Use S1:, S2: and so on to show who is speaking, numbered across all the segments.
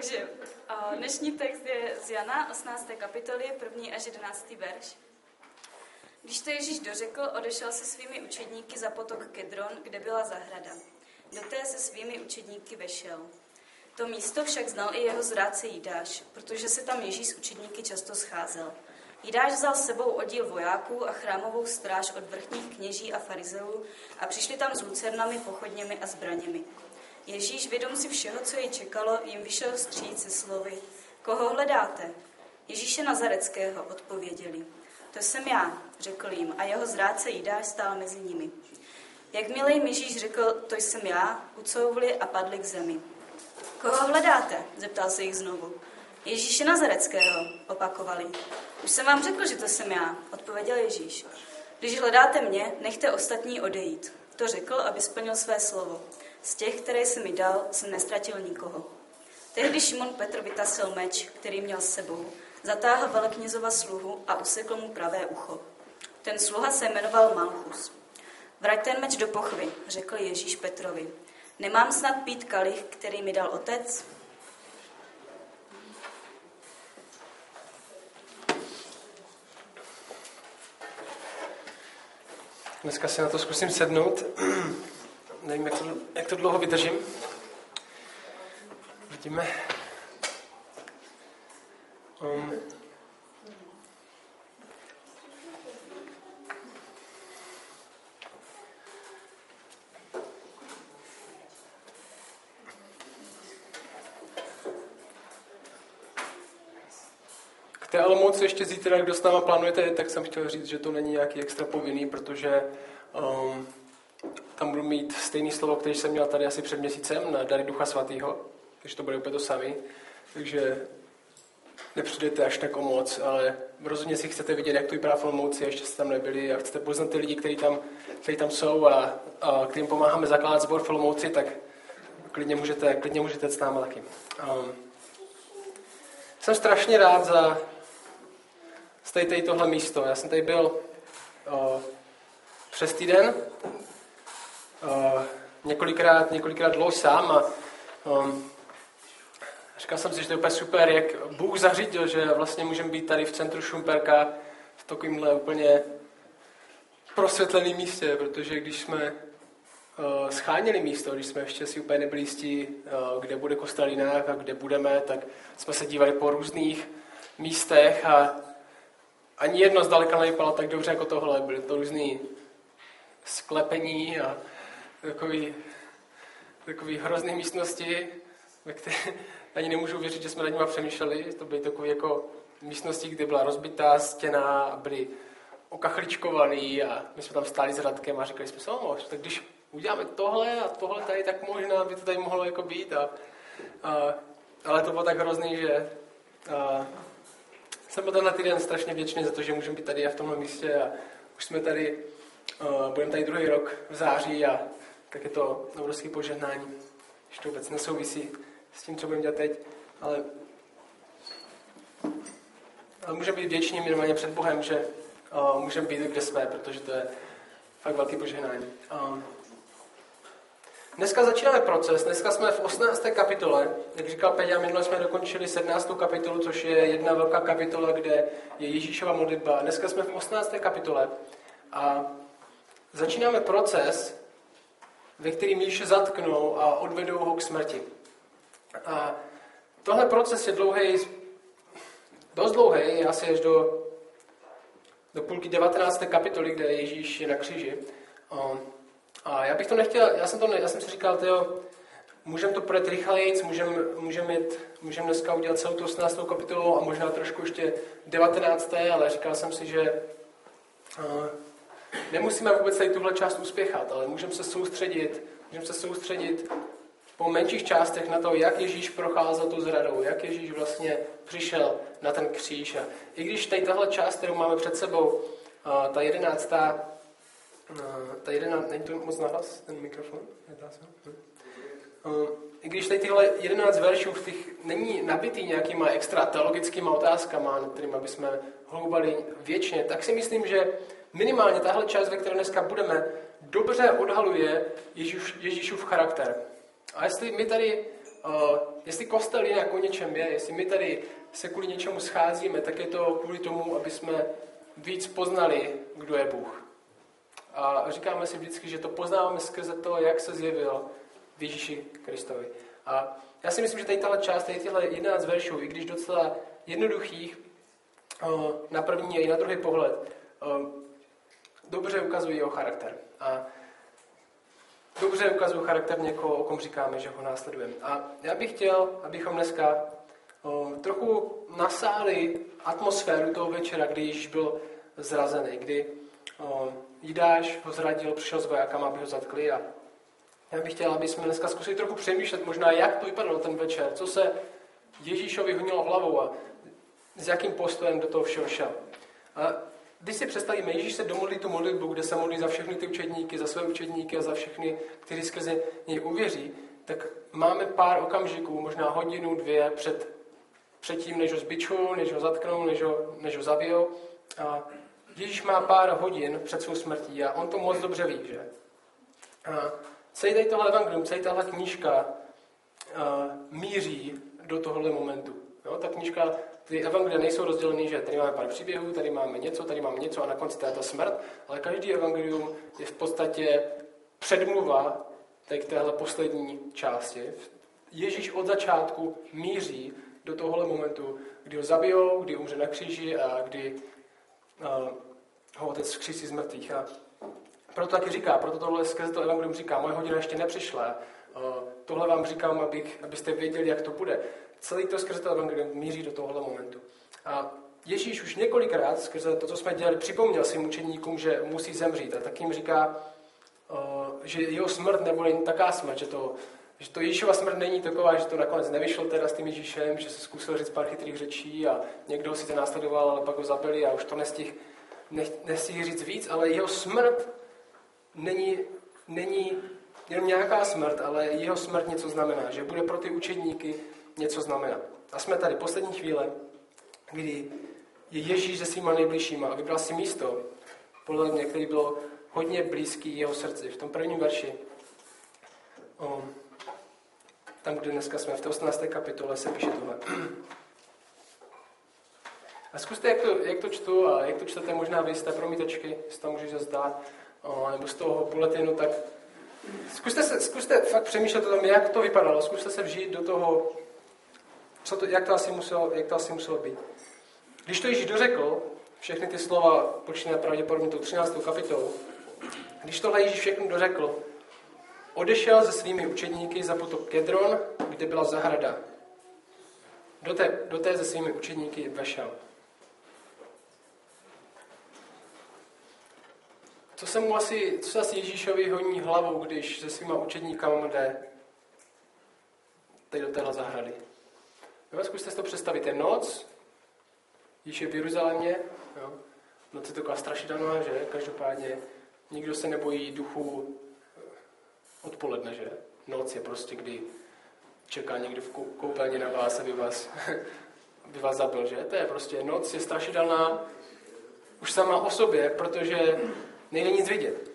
S1: Takže dnešní text je z Jana, 18. kapitoly, 1. až 11. verš. Když to Ježíš dořekl, odešel se svými učedníky za potok Kedron, kde byla zahrada. Do té se svými učedníky vešel. To místo však znal i jeho zrádce Jidáš, protože se tam Ježíš s učedníky často scházel. Jidáš vzal s sebou oddíl vojáků a chrámovou stráž od vrchních kněží a farizeů a přišli tam s lucernami, pochodněmi a zbraněmi. Ježíš, vědom si všeho, co jej čekalo, jim vyšel vstříc se slovy. Koho hledáte? Ježíše Nazareckého, odpověděli. To jsem já, řekl jim, a jeho zrádce Jidáš stál mezi nimi. Jakmile jim Ježíš řekl, to jsem já, ucouvli a padli k zemi. Koho hledáte? zeptal se jich znovu. Ježíše Nazareckého, opakovali. Už jsem vám řekl, že to jsem já, odpověděl Ježíš. Když hledáte mě, nechte ostatní odejít. To řekl, aby splnil své slovo. Z těch, které jsem mi dal, jsem nestratil nikoho. Tehdy Šimon Petr vytasil meč, který měl s sebou, zatáhl veleknězova sluhu a usekl mu pravé ucho. Ten sluha se jmenoval Malchus. Vrať ten meč do pochvy, řekl Ježíš Petrovi. Nemám snad pít kalich, který mi dal otec?
S2: Dneska si na to zkusím sednout. Nevím, jak to, jak to dlouho vydržím. Vidíme. Um, té Alomouci ještě zítra, kdo s náma plánujete, tak jsem chtěl říct, že to není nějaký extra povinný, protože um, mít stejný slovo, který jsem měl tady asi před měsícem na Dary Ducha Svatého, takže to bude úplně to samý. Takže nepřijdete až tak o moc, ale rozhodně si chcete vidět, jak to vypadá v Olomouci, ještě jste tam nebyli a chcete poznat ty lidi, kteří tam, kteří tam jsou a, a kterým pomáháme zakládat sbor v Olomouci, tak klidně můžete, klidně můžete s náma taky. Um, jsem strašně rád za tady tohle místo. Já jsem tady byl uh, přes týden, uh, několikrát, několikrát dlouho sám a um, říkal jsem si, že to je úplně super, jak Bůh zařídil, že vlastně můžeme být tady v centru Šumperka v takovémhle úplně prosvětleném místě, protože když jsme uh, scháněli místo, když jsme ještě si úplně nebyli jistí, uh, kde bude kostelina a kde budeme, tak jsme se dívali po různých místech a ani jedno zdaleka nevypadalo tak dobře jako tohle. Byly to různý sklepení a takový, takový hrozný místnosti, ve které ani nemůžu věřit, že jsme nad nimi přemýšleli. To byly takové jako místnosti, kde byla rozbitá stěna a byly okachličkovaný a my jsme tam stáli s Radkem a říkali jsme no, tak když uděláme tohle a tohle tady, tak možná by to tady mohlo jako být. A, a, ale to bylo tak hrozný, že a, jsem byl tenhle týden strašně vděčný za to, že můžeme být tady a v tomhle místě a už jsme tady, budeme tady druhý rok v září a tak je to obrovské požehnání. Ještě to vůbec nesouvisí s tím, co budeme dělat teď, ale, ale můžeme být vděční minimálně před Bohem, že uh, můžeme být kde jsme, protože to je fakt velký požehnání. Uh, Dneska začínáme proces, dneska jsme v 18. kapitole, jak říkal Peťa, minule jsme dokončili 17. kapitolu, což je jedna velká kapitola, kde je Ježíšova modlitba. Dneska jsme v 18. kapitole a začínáme proces, ve kterým Ježíše zatknou a odvedou ho k smrti. A tohle proces je dlouhý, dost dlouhý, asi až do, do půlky 19. kapitoly, kde Ježíš je na kříži. A já bych to nechtěl, já jsem, to, já jsem si říkal, tyjo, můžeme to projet rychleji, můžeme můžem můžem dneska udělat celou tu 18. kapitolu a možná trošku ještě 19. ale říkal jsem si, že uh, nemusíme vůbec tady tuhle část uspěchat, ale můžeme se soustředit, můžeme se soustředit po menších částech na to, jak Ježíš procházel tu zradou, jak Ježíš vlastně přišel na ten kříž. A i když tady tahle část, kterou máme před sebou, ta jedenáctá, ta jedená, není to moc nahlas, ten mikrofon? Uh, I když tady tyhle 11 veršů těch není nabitý nějakýma extra teologickýma otázkama, nad kterými bychom hloubali věčně, tak si myslím, že minimálně tahle část, ve které dneska budeme, dobře odhaluje Ježíš, Ježíšův charakter. A jestli my tady uh, jestli kostel jinak o něčem je, jestli my tady se kvůli něčemu scházíme, tak je to kvůli tomu, aby jsme víc poznali, kdo je Bůh. A říkáme si vždycky, že to poznáváme skrze to, jak se zjevil v Ježíši Kristovi. A já si myslím, že tady tahle část, tady tyhle 11 veršů, i když docela jednoduchých, na první a i na druhý pohled, dobře ukazují jeho charakter. A dobře ukazují charakter někoho, o kom říkáme, že ho následujeme. A já bych chtěl, abychom dneska trochu nasáli atmosféru toho večera, kdy Ježíš byl zrazený, kdy Jidáš ho zradil, přišel s vojákama, aby ho zatkli a já bych chtěl, aby jsme dneska zkusili trochu přemýšlet možná, jak to vypadalo ten večer, co se Ježíšovi honilo hlavou a s jakým postojem do toho všeho šel. A když si představíme, Ježíš se domodlí tu modlitbu, kde se modlí za všechny ty učedníky, za své učedníky a za všechny, kteří skrze něj uvěří, tak máme pár okamžiků, možná hodinu, dvě před, před tím, než ho zbičují, než ho zatknou, než ho, než ho zabijou. A Ježíš má pár hodin před svou smrtí a on to moc dobře ví, že? A celý tady tohle evangelium, celý tahle knížka uh, míří do tohohle momentu. Jo? Ta knížka, ty evangelia nejsou rozdělený, že tady máme pár příběhů, tady máme něco, tady máme něco a na konci to je ta smrt, ale každý evangelium je v podstatě předmluva k téhle poslední části. Ježíš od začátku míří do tohohle momentu, kdy ho zabijou, kdy umře na kříži a kdy uh, ho otec vzkřísí z mrtvých. A proto taky říká, proto tohle skrze to evangelium říká, moje hodina ještě nepřišla. Uh, tohle vám říkám, abych, abyste věděli, jak to bude. Celý to skrze to evangelium míří do tohohle momentu. A Ježíš už několikrát skrze to, co jsme dělali, připomněl svým učeníkům, že musí zemřít. A tak jim říká, uh, že jeho smrt nebude jen taká smrt, že to, že to Ježíšova smrt není taková, že to nakonec nevyšlo teda s tím Ježíšem, že se zkusil říct pár chytrých řečí a někdo si to následoval, ale pak ho zabili a už to nestihl nestihl říct víc, ale jeho smrt není, není jenom nějaká smrt, ale jeho smrt něco znamená, že bude pro ty učedníky něco znamenat. A jsme tady poslední chvíle, kdy je Ježíš se svýma nejbližšíma a vybral si místo, podle mě, který bylo hodně blízký jeho srdci. V tom prvním verši, o, tam, kde dneska jsme, v té 18. kapitole, se píše tohle. A zkuste, jak to, jak to čtu a jak to čtete možná vy z té promítečky, jestli to můžeš zdát, nebo z toho bulletinu, tak zkuste, se, zkuste fakt přemýšlet o tom, jak to vypadalo. Zkuste se vžít do toho, co to, jak, to asi muselo, jak to asi muselo být. Když to Ježíš dořekl, všechny ty slova, počíná pravděpodobně tou 13. kapitolou, když tohle Ježíš všechno dořekl, odešel se svými učedníky za potok Kedron, kde byla zahrada. Do té, do té se svými učedníky vešel. Co se mu asi, co se asi Ježíšovi honí hlavou, když se svýma učedníkama jde tady do téhle zahrady? Jo, zkuste si to představit. Je noc, Ježíš je v Jeruzalémě, jo. Noc je taková strašidelná, že? Každopádně nikdo se nebojí duchu odpoledne, že? Noc je prostě, kdy čeká někdo v koupelně na vás, aby vás, aby vás zabil, že? To je prostě noc, je strašidelná už sama o sobě, protože nejde nic vidět.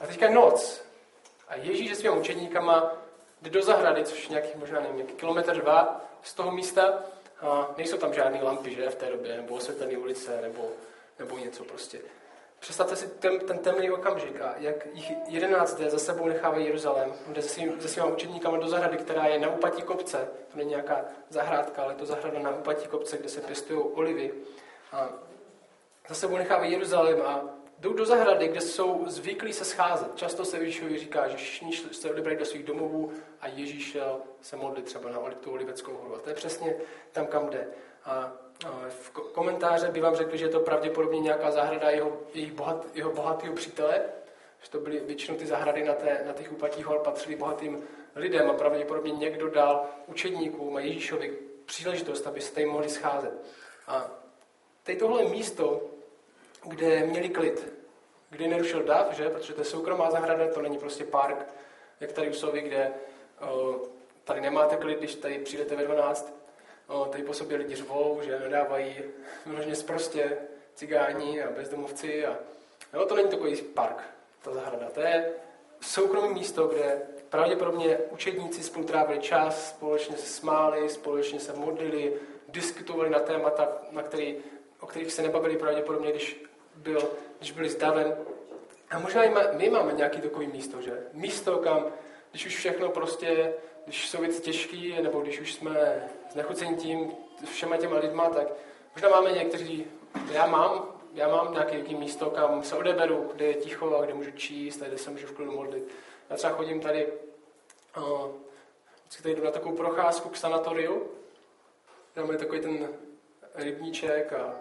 S2: A teďka noc. A Ježíš se svými učeníkama jde do zahrady, což nějaký, možná nevím, nějaký kilometr dva z toho místa. A nejsou tam žádné lampy, že, v té době, nebo osvětlené ulice, nebo, nebo něco prostě. Představte si ten, ten temný okamžik a jak jich jedenáct jde za sebou nechávají Jeruzalém, jde se, svým, se svýma do zahrady, která je na úpatí kopce. To není nějaká zahrádka, ale je to zahrada na úpatí kopce, kde se pěstují olivy. A za sebou nechávají Jeruzalém a jdou do zahrady, kde jsou zvyklí se scházet. Často se Ježíšovi říká, že všichni se odebrali do svých domovů a Ježíš šel se modlit třeba na tu Oliveckou horu. A to je přesně tam, kam jde. A v komentáře by vám řekli, že je to pravděpodobně nějaká zahrada jeho, jejich bohat, jeho bohatého přítele, že to byly většinou ty zahrady na, té, na těch úpatích hor patřily bohatým lidem a pravděpodobně někdo dal učedníkům a Ježíšovi příležitost, aby se tady mohli scházet. A tady tohle místo, kde měli klid, kde nerušil dav, že? protože to je soukromá zahrada, to není prostě park, jak tady u Sovy, kde o, tady nemáte klid, když tady přijdete ve 12, o, tady po sobě lidi řvou, že nedávají množně zprostě cigáni a bezdomovci. A, jo, to není takový park, ta zahrada. To je soukromé místo, kde pravděpodobně učedníci spolu trávili čas, společně se smáli, společně se modlili, diskutovali na témata, na který, o kterých se nebavili pravděpodobně, když, byl, když byli zdaven. A možná i my máme nějaký takový místo, že? Místo, kam, když už všechno prostě, když jsou věci těžké, nebo když už jsme znechuceni tím, všema těma lidma, tak možná máme někteří, já mám, já mám nějaké místo, kam se odeberu, kde je ticho a kde můžu číst a kde se můžu v klidu modlit. Já třeba chodím tady, vždycky tady jdu na takovou procházku k sanatoriu, tam je takový ten rybníček a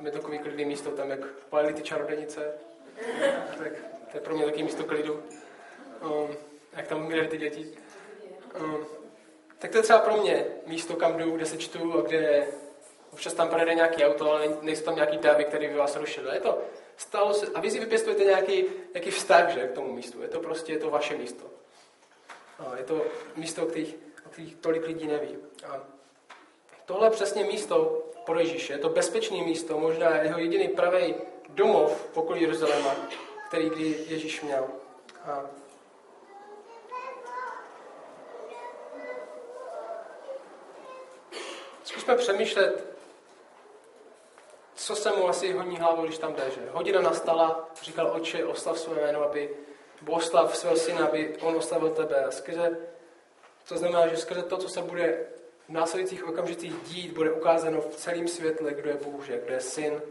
S2: tam je takový klidný místo, tam jak palili ty čarodenice. tak to je pro mě takový místo klidu. Um, jak tam umírají ty děti. Um, tak to je třeba pro mě místo, kam jdu, kde se čtu a kde občas tam projede nějaký auto, ale nejsou tam nějaký davy, který by vás rušil. Je to, stalo se, a vy si vypěstujete nějaký, nějaký vztah že, k tomu místu. Je to prostě je to vaše místo. A je to místo, o kterých, o kterých tolik lidí neví. A tohle je přesně místo pro Ježíše. Je to bezpečné místo, možná jeho jediný pravý domov v okolí Jeruzaléma, který kdy Ježíš měl. A Zkusme přemýšlet, co se mu asi honí hlavu, když tam jde. Že? Hodina nastala, říkal oče, oslav své jméno, aby oslav svého syna, aby on oslavil tebe. A skrze, to znamená, že skrze to, co se bude v následujících okamžicích dít, bude ukázáno v celém světle, kdo je Bůh, kdo je syn,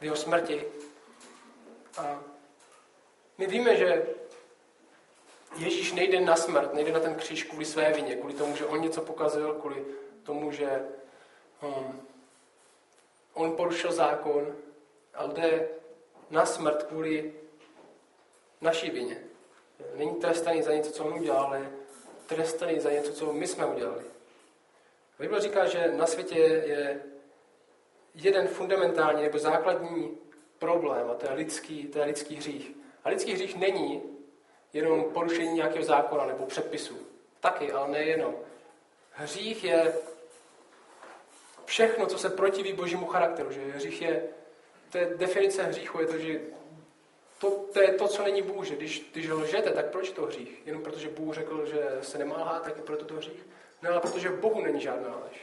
S2: v jeho smrti. A my víme, že Ježíš nejde na smrt, nejde na ten kříž kvůli své vině, kvůli tomu, že on něco pokazil, kvůli tomu, že um, on porušil zákon, ale jde na smrt kvůli naší vině. Není trestaný za něco, co on udělal, ale trestaný za něco, co my jsme udělali. Bible říká, že na světě je jeden fundamentální nebo základní problém, a to je lidský, to je lidský hřích. A lidský hřích není jenom porušení nějakého zákona nebo předpisu. Taky, ale nejenom. Hřích je všechno, co se protiví božímu charakteru. Že hřích je, to je definice hříchu, je to, že to, to je to, co není Bůh. Že když, když lžete, tak proč to hřích? Jenom protože Bůh řekl, že se nemá lhát, tak je proto to hřích? Ne, ale protože v Bohu není žádná lež.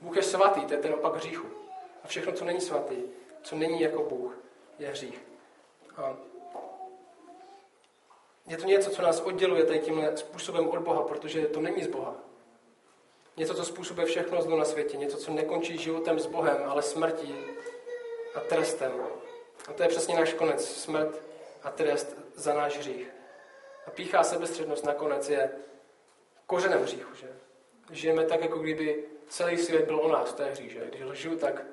S2: Bůh je svatý, to je ten opak hříchu. A všechno, co není svatý, co není jako Bůh, je hřích. A je to něco, co nás odděluje tady tímhle způsobem od Boha, protože to není z Boha. Něco, co způsobuje všechno zlo na světě. Něco, co nekončí životem s Bohem, ale smrtí a trestem. A to je přesně náš konec. Smrt a trest za náš hřích. A píchá sebestřednost nakonec je kořenem hříchu. Že? Žijeme tak, jako kdyby celý svět byl o nás. To je hřích. Že? Když lžu, tak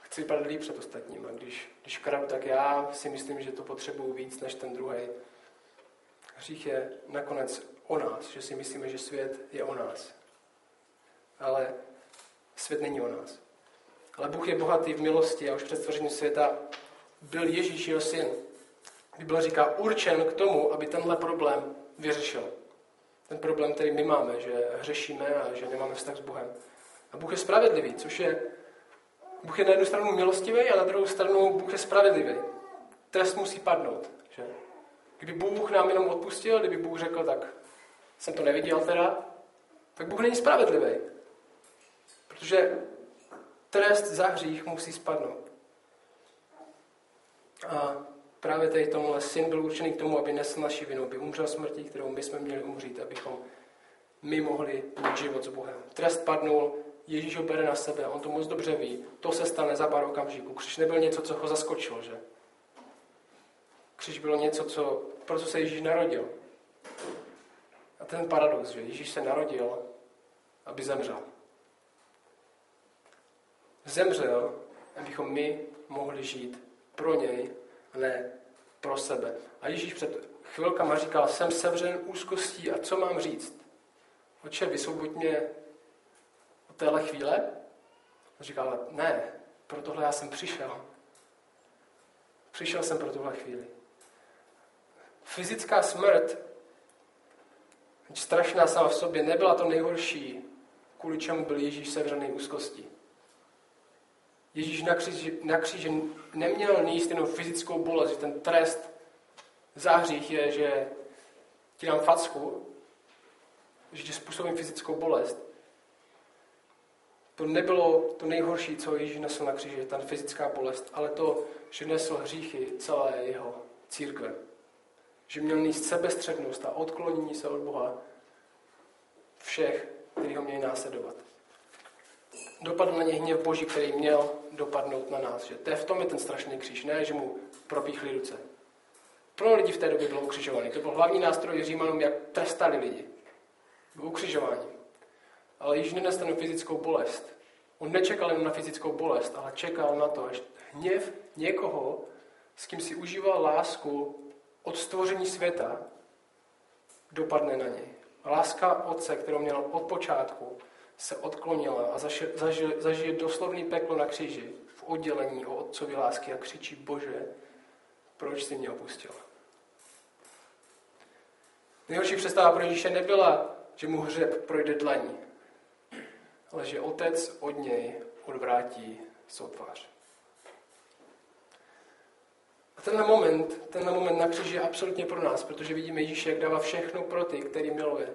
S2: chci vypadat líp před ostatním. A když, když kradu, tak já si myslím, že to potřebuju víc než ten druhý. Hřích je nakonec o nás, že si myslíme, že svět je o nás. Ale svět není o nás. Ale Bůh je bohatý v milosti a už před stvořením světa byl Ježíš jeho syn. Bible říká určen k tomu, aby tenhle problém vyřešil. Ten problém, který my máme, že hřešíme a že nemáme vztah s Bohem. A Bůh je spravedlivý, což je Bůh je na jednu stranu milostivý a na druhou stranu Bůh je spravedlivý. Trest musí padnout. Že? Kdyby Bůh nám jenom odpustil, kdyby Bůh řekl, tak jsem to neviděl teda, tak Bůh není spravedlivý. Protože trest za hřích musí spadnout. A právě tady tomuhle syn byl určený k tomu, aby nesl naši vinu, aby umřel smrtí, kterou my jsme měli umřít, abychom my mohli mít život s Bohem. Trest padnul, Ježíš ho bere na sebe, on to moc dobře ví, to se stane za pár okamžiků. Křiž nebyl něco, co ho zaskočilo, že? Křiž bylo něco, co, pro co se Ježíš narodil. A ten paradox, že Ježíš se narodil, aby zemřel. Zemřel, abychom my mohli žít pro něj a ne pro sebe. A Ježíš před chvilkama říkal, jsem sevřen úzkostí a co mám říct? Oče, vysvoboď mě od téhle chvíle? On říkal, ne, pro tohle já jsem přišel. Přišel jsem pro tuhle chvíli. Fyzická smrt, strašná sama v sobě, nebyla to nejhorší, kvůli čemu byl Ježíš sevřený úzkostí. Ježíš na kříži, na kříži neměl níst jenom fyzickou bolest, že ten trest za hřích je, že ti dám facku, že ti způsobím fyzickou bolest. To nebylo to nejhorší, co Ježíš nesl na kříži, ta fyzická bolest, ale to, že nesl hříchy celé jeho církve. Že měl níst sebestřednost a odklonění se od Boha všech, kteří ho měli následovat. Dopadl na ně hněv Boží, který měl dopadnout na nás. Že to je v tom je ten strašný kříž, ne, že mu propíchli ruce. Pro lidi v té době bylo ukřižovaný. To byl hlavní nástroj Římanům, jak trestali lidi. Byl ukřižování. Ale již nenesl fyzickou bolest. On nečekal jen na fyzickou bolest, ale čekal na to, až hněv někoho, s kým si užíval lásku od stvoření světa, dopadne na něj. Láska Otce, kterou měl od počátku, se odklonila a zažije, zažije doslovný peklo na kříži v oddělení o Otcovi lásky a křičí Bože, proč jsi mě opustil? Nejhorší představa pro Ježíše nebyla, že mu hřeb projde dlaní, ale že otec od něj odvrátí svou tvář. A tenhle moment, tenhle moment na kříži je absolutně pro nás, protože vidíme Ježíše, jak dává všechno pro ty, který miluje.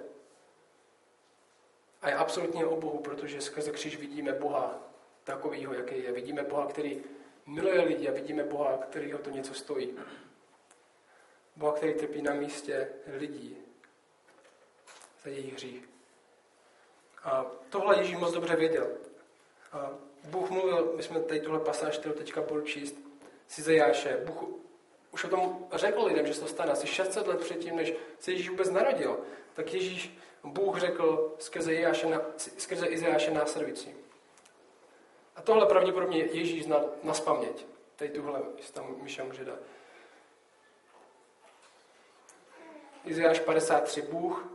S2: A je absolutně o Bohu, protože skrze kříž vidíme Boha takovýho, jaký je. Vidíme Boha, který miluje lidi a vidíme Boha, kterýho to něco stojí. Boha, který trpí na místě lidí za jejich hřích. A tohle Ježíš moc dobře věděl. A Bůh mluvil, my jsme tady tuhle pasáž, kterou teďka budu číst, z Izajáše. Bůh už o tom řekl lidem, že se to stane asi 600 let předtím, než se Ježíš vůbec narodil. Tak Ježíš, Bůh řekl skrze, Jejáše, skrze Izajáše následující. A tohle pravděpodobně Ježíš zná na spaměť. Tady tuhle, jestli tam Míša může dát. Izajáš 53. Bůh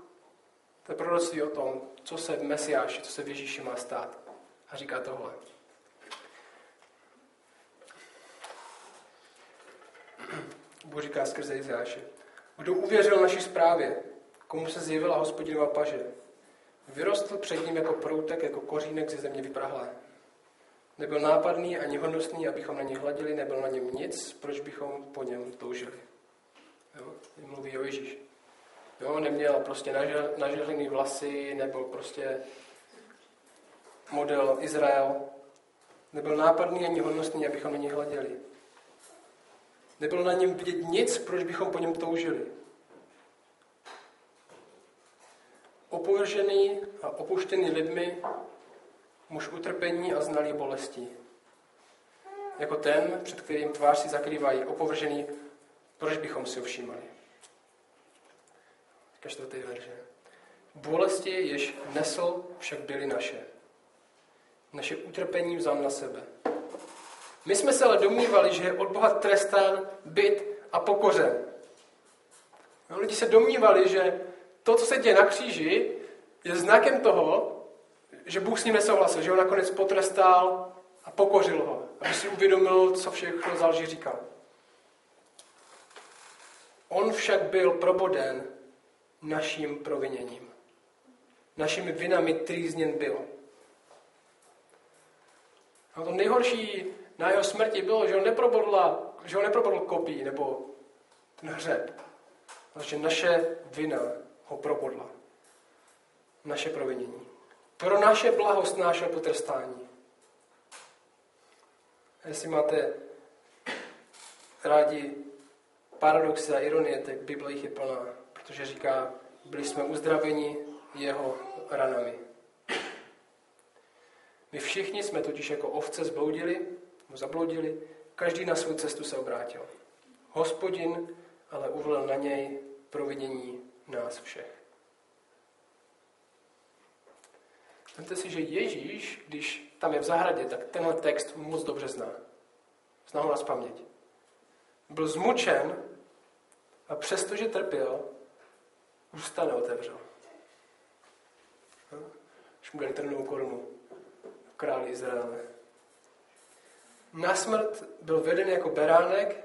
S2: to je proroctví o tom, co se v Mesiáši, co se v Ježíši má stát. A říká tohle. Bůh říká skrze Izáše. Kdo uvěřil naší zprávě, komu se zjevila hospodinova paže, vyrostl před ním jako proutek, jako kořínek ze země vyprahlé. Nebyl nápadný ani hodnostný, abychom na něj hladili, nebyl na něm nic, proč bychom po něm toužili. Jo? Mluví o Ježíši. Jo, neměl prostě nažehlený vlasy, nebyl prostě model Izrael. Nebyl nápadný ani hodnostný, abychom na něj hleděli. Nebylo na něm vidět nic, proč bychom po něm toužili. Opovržený a opuštěný lidmi, muž utrpení a znalý bolesti. Jako ten, před kterým tvář si zakrývají opovržený, proč bychom si ho všímali ke verže. Bolesti, jež nesl, však byly naše. Naše utrpení vzal na sebe. My jsme se ale domnívali, že je od Boha trestán, byt a pokořen. No, lidi se domnívali, že to, co se děje na kříži, je znakem toho, že Bůh s ním nesouhlasil, že ho nakonec potrestal a pokořil ho, aby si uvědomil, co všechno zalží říkal. On však byl proboden naším proviněním. Našimi vinami trýzněn byl. A to nejhorší na jeho smrti bylo, že ho neprobodla, že ho neprobodl kopí nebo ten hřeb, ale že naše vina ho probodla. Naše provinění. Pro naše blahost nášel potrestání. Jestli máte rádi paradoxy a ironie, tak Bible jich je plná protože říká, byli jsme uzdraveni jeho ranami. My všichni jsme totiž jako ovce zbloudili, zabloudili, každý na svou cestu se obrátil. Hospodin ale uvolil na něj providění nás všech. Vemte si, že Ježíš, když tam je v zahradě, tak tenhle text moc dobře zná. Zná ho na paměť. Byl zmučen a přestože trpěl, ústa neotevřel. Když mu dali trnou korunu, král Izraele. Na smrt byl veden jako beránek,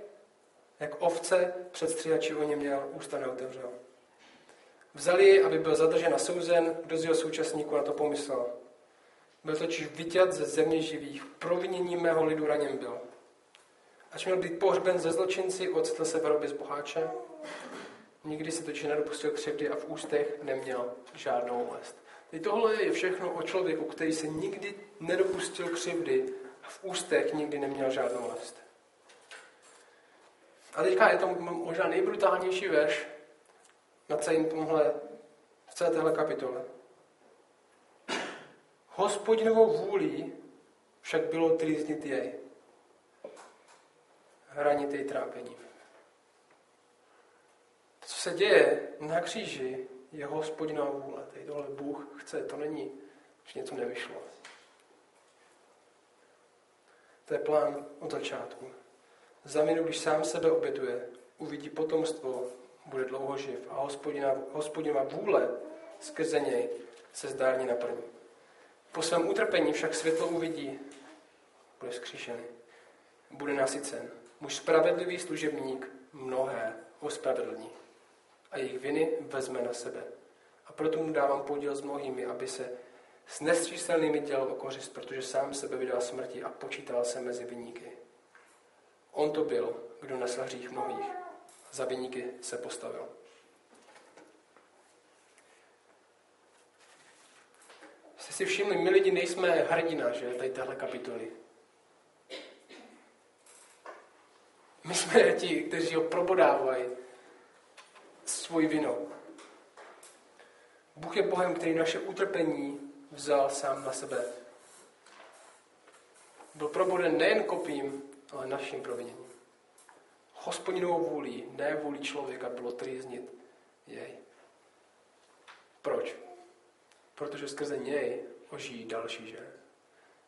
S2: jak ovce před stříhači o něm měl, ústa neotevřel. Vzali ji, aby byl zadržen a souzen, kdo z jeho současníků na to pomyslel. Byl totiž vyťat ze země živých, provinění mého lidu raněn byl. Ač měl být pohřben ze zločinci, ocitl se v hrobě z boháče, nikdy se totiž nedopustil křivdy a v ústech neměl žádnou lest. Teď tohle je všechno o člověku, který se nikdy nedopustil křivdy a v ústech nikdy neměl žádnou lest. A teďka je to možná nejbrutálnější verš na celém tomhle, v celé téhle kapitole. Hospodinovou vůlí však bylo trýznit jej. Hranit jej trápením. To, co se děje na kříži, je hospodinová vůle. Tady tohle Bůh chce, to není, že něco nevyšlo. To je plán od začátku. Za minu, když sám sebe obětuje, uvidí potomstvo, bude dlouho živ a hospodina, hospodina vůle skrze něj se zdárně naplní. Po svém utrpení však světlo uvidí, bude zkříšený, bude nasycen. Muž spravedlivý služebník mnohé ospravedlní a jejich viny vezme na sebe. A proto mu dávám podíl s mnohými, aby se s nestříselnými dělal o kořist, protože sám sebe vydal smrti a počítal se mezi vyníky. On to byl, kdo nesl hřích mnohých. Za vyníky se postavil. Jste si všimli, my lidi nejsme hrdina, že, tady téhle kapitoly. My jsme ti, kteří ho probodávají svoji vinou. Bůh je Bohem, který naše utrpení vzal sám na sebe. Byl proboden nejen kopím, ale naším proviněním. Hospodinovou vůlí, ne vůli člověka, bylo trýznit jej. Proč? Protože skrze něj ožijí další, že?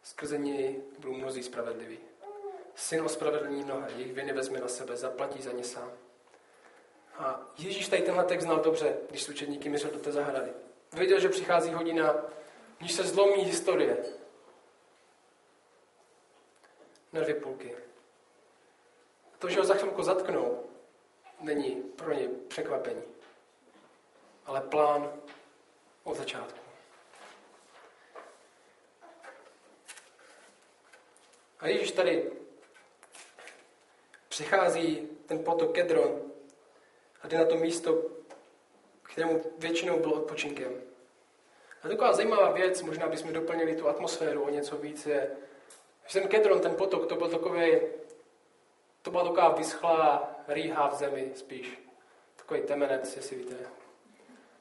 S2: Skrze něj budou mnozí spravedliví. Syn ospravedlní mnohé, jejich viny vezme na sebe, zaplatí za ně sám. A Ježíš tady tenhle text znal dobře, když s učedníky mířil do té zahrady. Věděl, že přichází hodina, když se zlomí historie. Na dvě půlky. To, že ho za chvilku zatknou, není pro ně překvapení, ale plán od začátku. A Ježíš tady přichází ten potok Kedron a jde na to místo, kterému většinou bylo odpočinkem. A taková zajímavá věc, možná bychom doplnili tu atmosféru o něco víc, je, že ten Kedron, ten potok, to byl takový, to byla taková vyschlá rýha v zemi spíš. Takový temenec, jestli víte.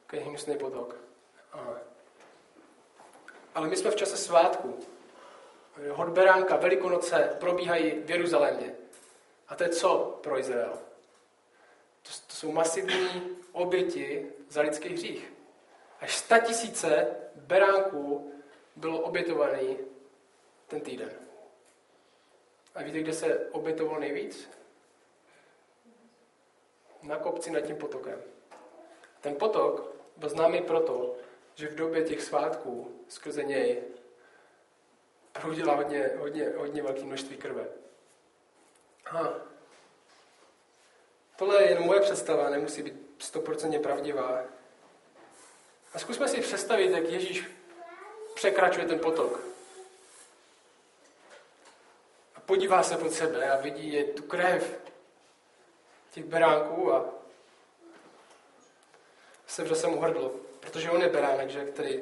S2: Takový hnusný potok. Ale my jsme v čase svátku. Hod Beránka, Velikonoce probíhají v Jeruzalémě. A to je co pro Izrael? To, to jsou masivní oběti za lidský hřích. Až sta tisíce beránků bylo obětovaný ten týden. A víte, kde se obětovalo nejvíc? Na kopci nad tím potokem. Ten potok byl známý proto, že v době těch svátků skrze něj proudila hodně, hodně, hodně velké množství krve. A tohle je jen moje představa, nemusí být stoprocentně pravdivá. A zkusme si představit, jak Ježíš překračuje ten potok. Podívá se pod sebe a vidí je tu krev těch beránků a sevře se mu hrdlo, protože on je beránek, že, který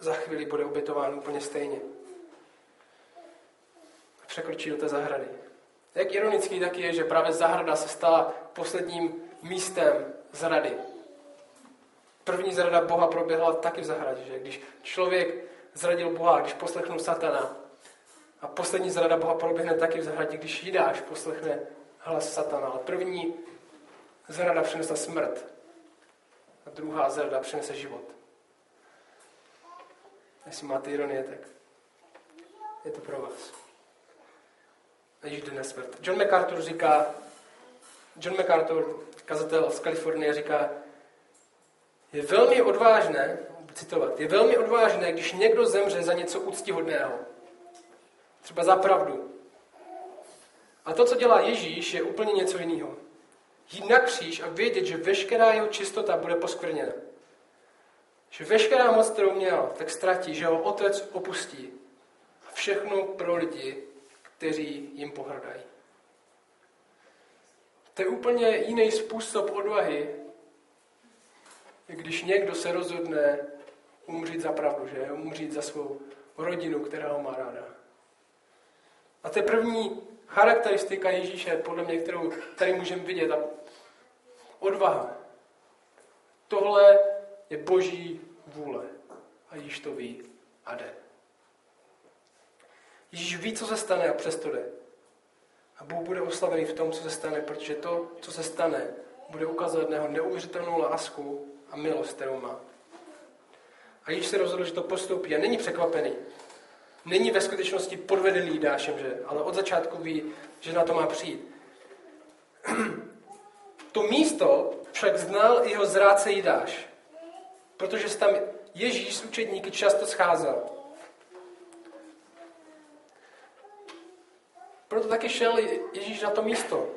S2: za chvíli bude obětován úplně stejně. A překročí do té zahrady. Jak ironický taky je, že právě zahrada se stala posledním místem zrady. První zrada Boha proběhla taky v zahradě, že když člověk zradil Boha, když poslechnul satana, a poslední zrada Boha proběhne taky v zahradě, když Jidáš poslechne hlas satana. Ale první zrada přinesla smrt a druhá zrada přinese život. Jestli máte ironie, tak je to pro vás. Ježíš jde na smrt. John MacArthur říká, John MacArthur, kazatel z Kalifornie, říká, je velmi odvážné, citovat, je velmi odvážné, když někdo zemře za něco úctihodného. Třeba za pravdu. A to, co dělá Ježíš, je úplně něco jiného. Jít na kříž a vědět, že veškerá jeho čistota bude poskvrněna. že veškerá moc, kterou měl, tak ztratí, že ho otec opustí. A všechno pro lidi, kteří jim pohrdají. To je úplně jiný způsob odvahy, když někdo se rozhodne umřít za pravdu, že? Umřít za svou rodinu, která ho má ráda. A to je první charakteristika Ježíše, podle mě, kterou tady můžeme vidět. A odvaha. Tohle je boží vůle. A Ježíš to ví a jde. Ježíš ví, co se stane a přesto jde. A Bůh bude oslavený v tom, co se stane, protože to, co se stane, bude ukazovat na jeho neuvěřitelnou lásku a milost, kterou má. A Ježíš se rozhodl, že to postoupí a není překvapený. Není ve skutečnosti podvedený Dášem, že? ale od začátku ví, že na to má přijít. To místo však znal jeho zráce Jidáš, protože se tam Ježíš s učedníky často scházel. Proto taky šel Ježíš na to místo,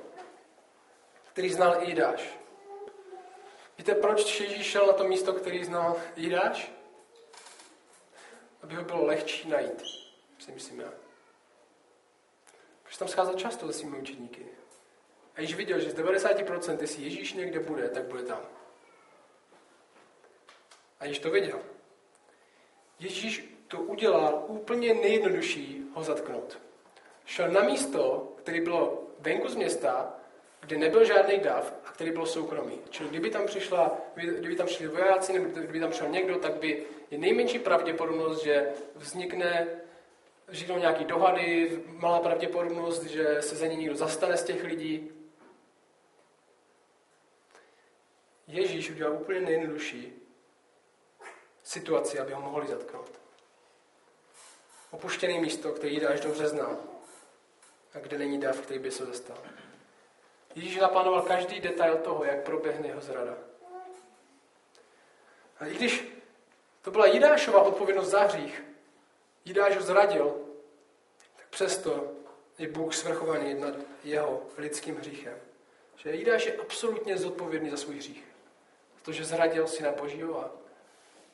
S2: který znal i Jidáš. Víte, proč Ježíš šel na to místo, který znal Jidáš? Aby ho bylo lehčí najít, si myslím já. Protože tam scházel často se svými učedníky. A již viděl, že z 90% jestli Ježíš někde bude, tak bude tam. A již to viděl. Ježíš to udělal úplně nejjednodušší ho zatknout. Šel na místo, které bylo venku z města, kde nebyl žádný dav a který byl soukromý. Čili kdyby tam, přišla, kdyby tam šli vojáci nebo kdyby tam šel někdo, tak by je nejmenší pravděpodobnost, že vznikne vzniknou nějaký dohady, malá pravděpodobnost, že se za ně někdo zastane z těch lidí. Ježíš udělal úplně nejjednodušší situaci, aby ho mohli zatknout. Opuštěné místo, který dáš dobře znal a kde není dav, který by se zastal. Ježíš naplánoval každý detail toho, jak proběhne jeho zrada. A i když to byla Jidášova odpovědnost za hřích, Jidáš ho zradil, tak přesto je Bůh svrchovaný nad jeho lidským hříchem. Že Jidáš je absolutně zodpovědný za svůj hřích. Protože zradil syna Božího a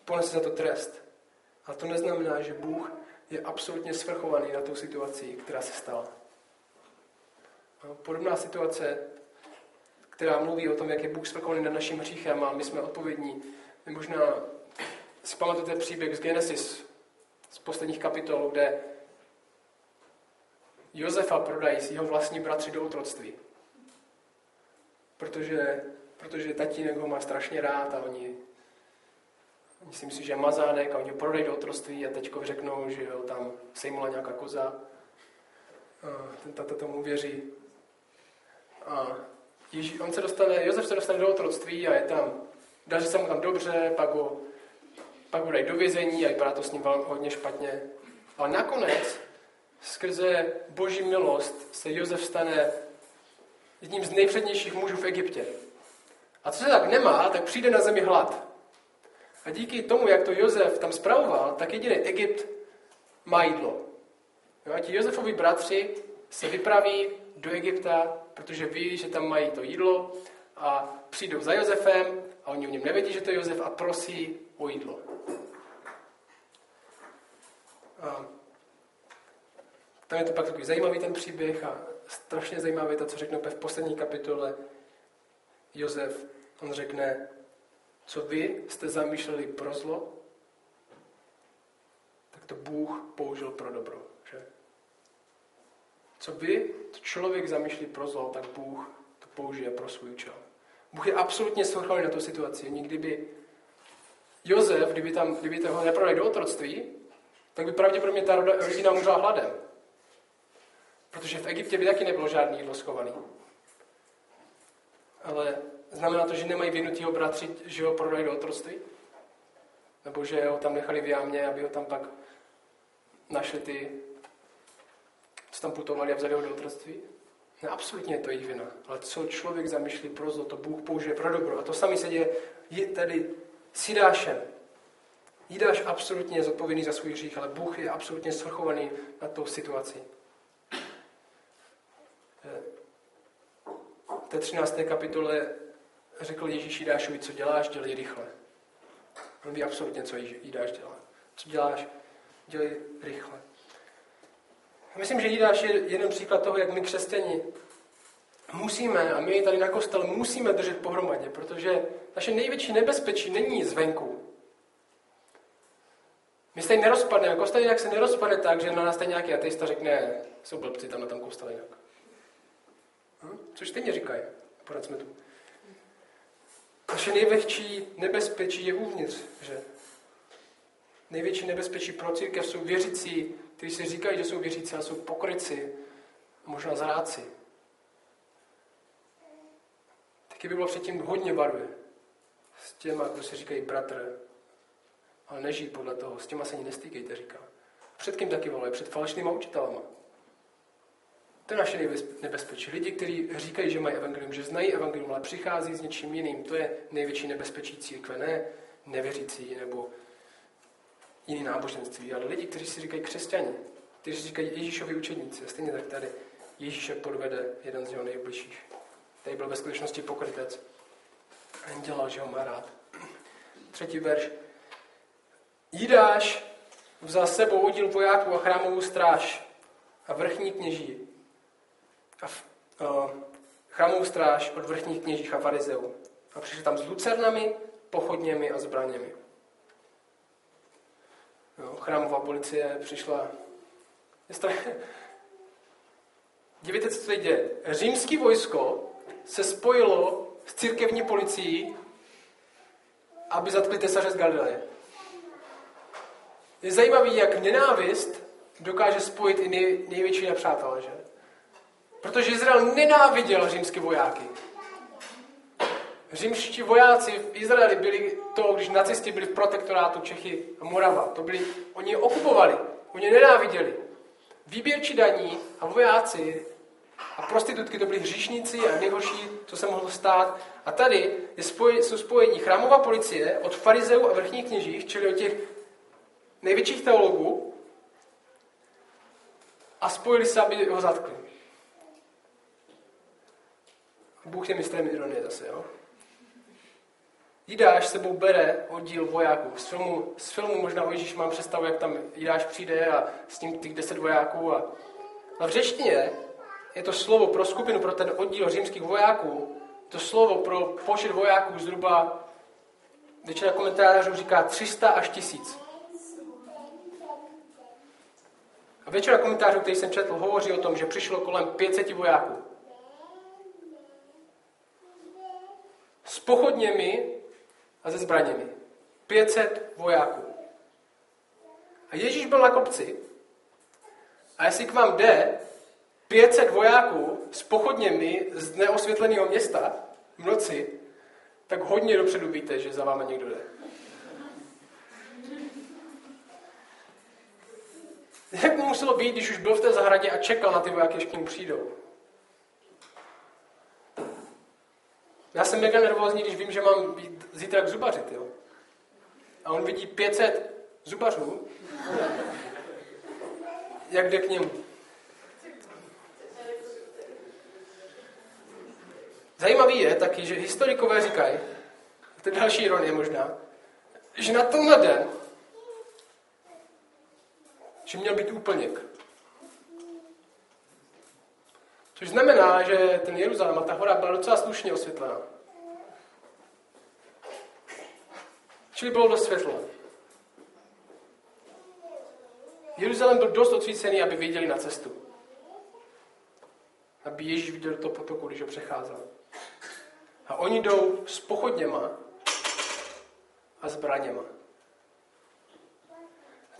S2: ponese za to trest. A to neznamená, že Bůh je absolutně svrchovaný na tu situaci, která se stala. Podobná situace, která mluví o tom, jak je Bůh svrchovaný nad naším hříchem a my jsme odpovědní. My možná si pamatujete příběh z Genesis, z posledních kapitol, kde Josefa prodají s jeho vlastní bratři do otroctví. Protože, protože tatínek ho má strašně rád a oni, oni si že je mazánek a oni ho prodají do otroctví a teďko řeknou, že ho tam sejmula nějaká koza. A ten tata tomu věří. A Ježí, on se dostane, Josef se dostane do otroctví a je tam, daří se mu tam dobře, pak ho, pak ho dají do vězení a vypadá to s ním hodně špatně. Ale nakonec, skrze boží milost, se Josef stane jedním z nejpřednějších mužů v Egyptě. A co se tak nemá, tak přijde na zemi hlad. A díky tomu, jak to Josef tam spravoval, tak jediný Egypt má jídlo. Jo, a ti Josefovi bratři se vypraví do Egypta, protože ví, že tam mají to jídlo a přijdou za Josefem a oni o něm nevědí, že to je Josef a prosí o jídlo. A tam je to pak takový zajímavý ten příběh a strašně zajímavé to, co řekne v poslední kapitole Josef. On řekne, co vy jste zamýšleli pro zlo, tak to Bůh použil pro dobro. Co vy, to člověk zamýšlí pro zlo, tak Bůh to použije pro svůj účel. Bůh je absolutně svrchovaný na tu situaci. Nikdy by Jozef, kdyby, tam, kdyby toho neprodali do otroctví, tak by pravděpodobně ta rodina umřela hladem. Protože v Egyptě by taky nebylo žádný jídlo schovaný. Ale znamená to, že nemají věnutýho bratři, že ho prodají do otroctví? Nebo že ho tam nechali v jámě, aby ho tam pak našli ty, co tam putovali a vzali ho do otroctví? Ne, absolutně je to jejich vina. Ale co člověk zamýšlí pro zlo, to Bůh použije pro dobro. A to sami se děje je tady s Jidášem. Jidáš absolutně je zodpovědný za svůj hřích, ale Bůh je absolutně svrchovaný na tou situaci. V té 13. kapitole řekl Ježíš Jidášovi, co děláš, dělej rychle. On ví absolutně, co Jidáš dělá. Co děláš, dělej rychle. Myslím, že Jidáš je jeden příklad toho, jak my křesťani musíme, a my tady na kostel musíme držet pohromadě, protože naše největší nebezpečí není zvenku. My se nerozpadneme, kostel jinak se nerozpadne tak, že na nás tady nějaký ateista řekne, jsou blbci tam na tom kostele jinak. Hm? Což stejně říkají, pořád jsme tu. Naše největší nebezpečí je uvnitř, že? Největší nebezpečí pro církev jsou věřící, kteří si říkají, že jsou věřící, ale jsou pokryci, možná zráci. Taky by bylo předtím hodně barvy s těma, kdo si říkají bratr, ale nežijí podle toho, s těma se ani nestýkejte, říká. Před kým taky volají? Před falešnýma učitelama. To je naše nebezpečí. Lidi, kteří říkají, že mají evangelium, že znají evangelium, ale přichází s něčím jiným, to je největší nebezpečí církve, ne nevěřící nebo jiný náboženství, ale lidi, kteří si říkají křesťani, kteří říkají Ježíšovi učedníci. Stejně tak tady Ježíše podvede jeden z jeho nejbližších. Tady byl ve skutečnosti pokrytec. A jen dělal, že ho má rád. Třetí verš. Jidáš vzal sebou oddíl vojáků a chrámovou stráž a vrchní kněží a v, uh, chrámovou stráž od vrchních kněžích a farizeů. A přišli tam s lucernami, pochodněmi a zbraněmi. Chrámová policie přišla. Dívejte, co se děje. Římský vojsko se spojilo s církevní policií, aby zatkli tesaře z Galileje. Je zajímavý, jak nenávist dokáže spojit i nej, největší nepřátelé, že? Protože Izrael nenáviděl římské vojáky. Římští vojáci v Izraeli byli to, když nacisti byli v protektorátu Čechy a Morava. To byli, oni je okupovali, oni je nenáviděli. Výběrčí daní a vojáci a prostitutky to byli hříšníci a nejhorší, co se mohlo stát. A tady je spoj, jsou spojení chrámová policie od farizeů a vrchních kněžích, čili od těch největších teologů, a spojili se, aby ho zatkli. Bůh je mistrem ironie zase, jo? Jidáš sebou bere oddíl vojáků. Z filmu, z filmu možná o Ježíš mám představu, jak tam Jidáš přijde a s ním těch deset vojáků. A, a v řečtině je to slovo pro skupinu, pro ten oddíl římských vojáků, to slovo pro počet vojáků zhruba, většina komentářů říká 300 až 1000. A většina komentářů, který jsem četl, hovoří o tom, že přišlo kolem 500 vojáků. S pochodněmi a se zbraněmi. 500 vojáků. A Ježíš byl na kopci a jestli k vám jde 500 vojáků s pochodněmi z neosvětleného města v noci, tak hodně dopředu víte, že za váma někdo jde. Jak mu muselo být, když už byl v té zahradě a čekal na ty vojáky, až k ním přijdou? Já jsem mega nervózní, když vím, že mám být zítra k zubařit, jo. A on vidí 500 zubařů, jak jde k němu. Zajímavý je taky, že historikové říkají, to je další ironie možná, že na tomhle den, že měl být úplněk. Což znamená, že ten Jeruzalém a ta hora byla docela slušně osvětlená. Čili bylo dost světlo. Jeruzalém byl dost odsvícený, aby viděli na cestu. Aby Ježíš viděl to potoku, když ho přecházel. A oni jdou s pochodněma a zbraněma.